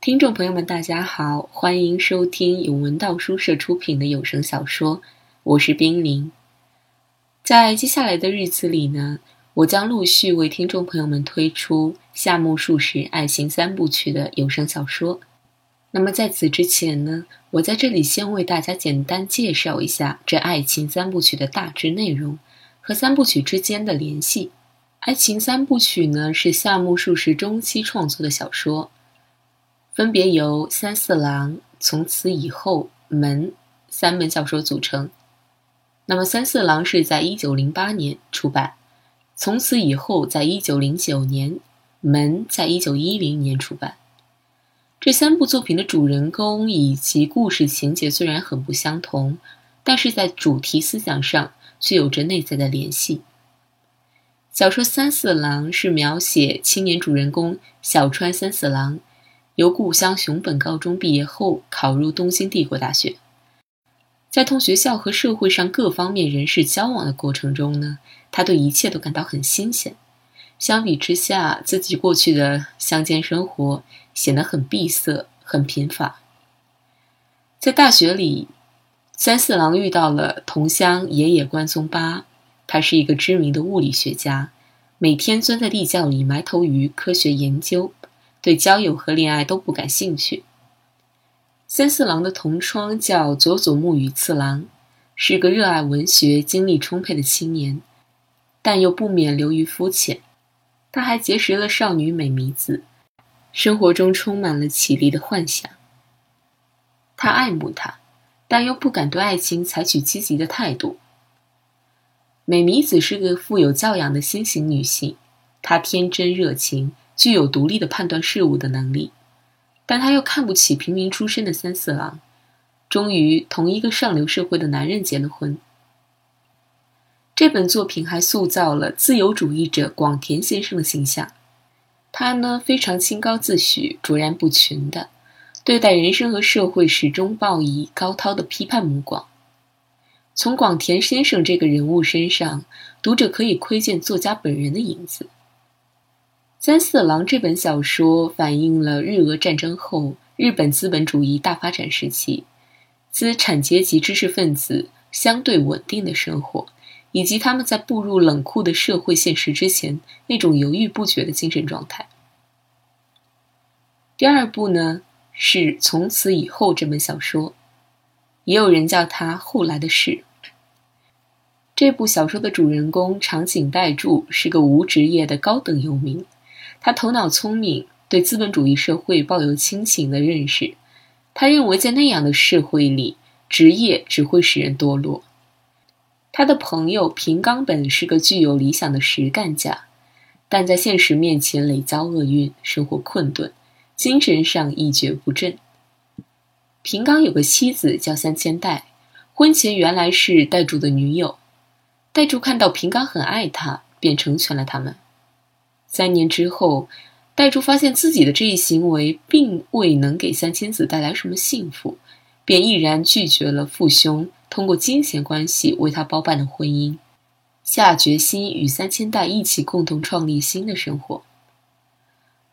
听众朋友们，大家好，欢迎收听由文道书社出品的有声小说，我是冰凌。在接下来的日子里呢，我将陆续为听众朋友们推出夏目漱石爱情三部曲的有声小说。那么在此之前呢，我在这里先为大家简单介绍一下这爱情三部曲的大致内容和三部曲之间的联系。爱情三部曲呢是夏目漱石中期创作的小说。分别由三四郎从此以后门三本小说组成。那么三四郎是在一九零八年出版，从此以后在一九零九年，门在一九一零年出版。这三部作品的主人公以及故事情节虽然很不相同，但是在主题思想上却有着内在的联系。小说三四郎是描写青年主人公小川三四郎。由故乡熊本高中毕业后，考入东京帝国大学。在同学校和社会上各方面人士交往的过程中呢，他对一切都感到很新鲜。相比之下，自己过去的乡间生活显得很闭塞、很贫乏。在大学里，三四郎遇到了同乡野野关松八，他是一个知名的物理学家，每天钻在地窖里埋头于科学研究。对交友和恋爱都不感兴趣。三四郎的同窗叫佐佐木羽次郎，是个热爱文学、精力充沛的青年，但又不免流于肤浅。他还结识了少女美弥子，生活中充满了绮丽的幻想。他爱慕她，但又不敢对爱情采取积极的态度。美弥子是个富有教养的新型女性，她天真热情。具有独立的判断事物的能力，但他又看不起平民出身的三四郎，终于同一个上流社会的男人结了婚。这本作品还塑造了自由主义者广田先生的形象，他呢非常清高自诩、卓然不群的，对待人生和社会始终抱以高涛的批判目光。从广田先生这个人物身上，读者可以窥见作家本人的影子。三四郎这本小说反映了日俄战争后日本资本主义大发展时期，资产阶级知识分子相对稳定的生活，以及他们在步入冷酷的社会现实之前那种犹豫不决的精神状态。第二部呢是从此以后这本小说，也有人叫它后来的事。这部小说的主人公长井代助是个无职业的高等游民。他头脑聪明，对资本主义社会抱有清醒的认识。他认为，在那样的社会里，职业只会使人堕落。他的朋友平冈本是个具有理想的实干家，但在现实面前累遭厄运，生活困顿，精神上一蹶不振。平冈有个妻子叫三千代，婚前原来是代助的女友。代助看到平冈很爱他，便成全了他们。三年之后，代珠发现自己的这一行为并未能给三千子带来什么幸福，便毅然拒绝了父兄通过金钱关系为他包办的婚姻，下决心与三千代一起共同创立新的生活。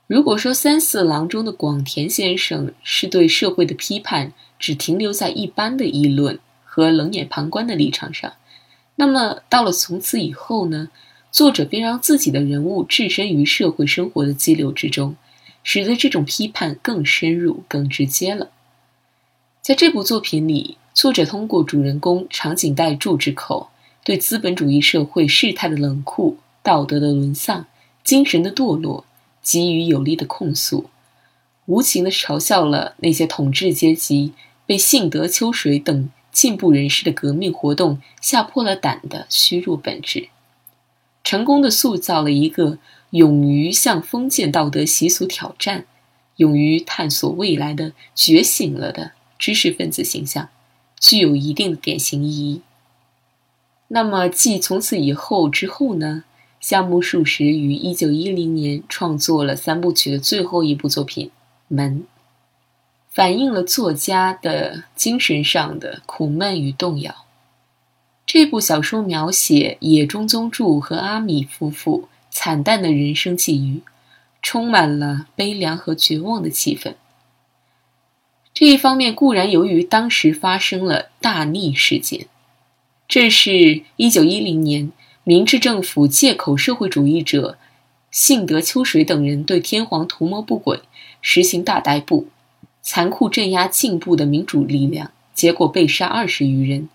如果说三四郎中的广田先生是对社会的批判只停留在一般的议论和冷眼旁观的立场上，那么到了从此以后呢？作者便让自己的人物置身于社会生活的激流之中，使得这种批判更深入、更直接了。在这部作品里，作者通过主人公长井代助之口，对资本主义社会事态的冷酷、道德的沦丧、精神的堕落，给予有力的控诉，无情地嘲笑了那些统治阶级被幸德秋水等进步人士的革命活动吓破了胆的虚弱本质。成功的塑造了一个勇于向封建道德习俗挑战、勇于探索未来的觉醒了的知识分子形象，具有一定的典型意义。那么，继从此以后之后呢？夏目漱石于一九一零年创作了三部曲的最后一部作品《门》，反映了作家的精神上的苦闷与动摇。这部小说描写野中宗助和阿米夫妇惨淡的人生际遇，充满了悲凉和绝望的气氛。这一方面固然由于当时发生了大逆事件，这是一九一零年明治政府借口社会主义者幸德秋水等人对天皇图谋不轨，实行大逮捕，残酷镇压进步的民主力量，结果被杀二十余人，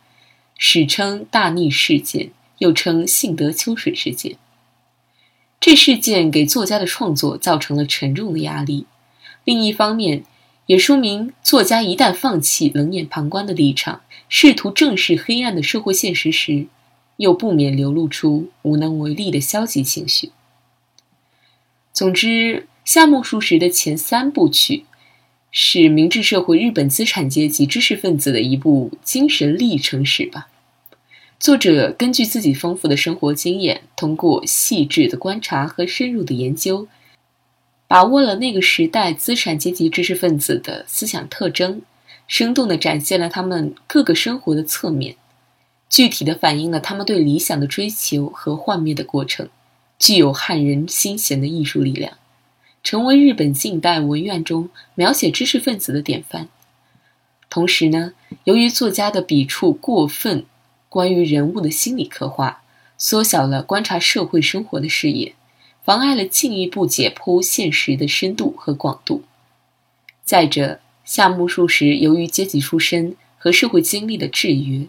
史称大逆事件，又称幸德秋水事件。这事件给作家的创作造成了沉重的压力，另一方面。也说明，作家一旦放弃冷眼旁观的立场，试图正视黑暗的社会现实时，又不免流露出无能为力的消极情绪。总之，夏目漱石的前三部曲是明治社会日本资产阶级知识分子的一部精神历程史吧。作者根据自己丰富的生活经验，通过细致的观察和深入的研究。把握了那个时代资产阶级知识分子的思想特征，生动地展现了他们各个生活的侧面，具体地反映了他们对理想的追求和幻灭的过程，具有撼人心弦的艺术力量，成为日本近代文苑中描写知识分子的典范。同时呢，由于作家的笔触过分，关于人物的心理刻画，缩小了观察社会生活的视野。妨碍了进一步解剖现实的深度和广度。再者，夏目漱石由于阶级出身和社会经历的制约，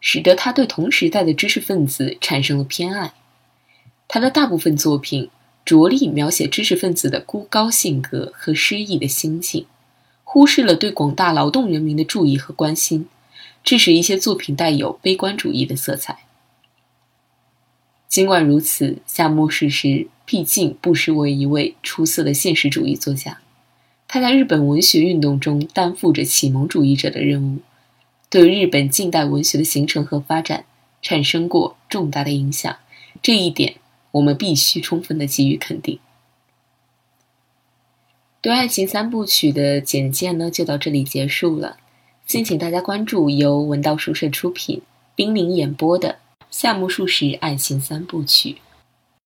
使得他对同时代的知识分子产生了偏爱。他的大部分作品着力描写知识分子的孤高性格和失意的心境，忽视了对广大劳动人民的注意和关心，致使一些作品带有悲观主义的色彩。尽管如此，夏目漱石毕竟不失为一位出色的现实主义作家。他在日本文学运动中担负着启蒙主义者的任务，对日本近代文学的形成和发展产生过重大的影响。这一点我们必须充分的给予肯定。对爱情三部曲的简介呢，就到这里结束了。敬请大家关注由文道书社出品、冰凌演播的。夏目漱石爱情三部曲。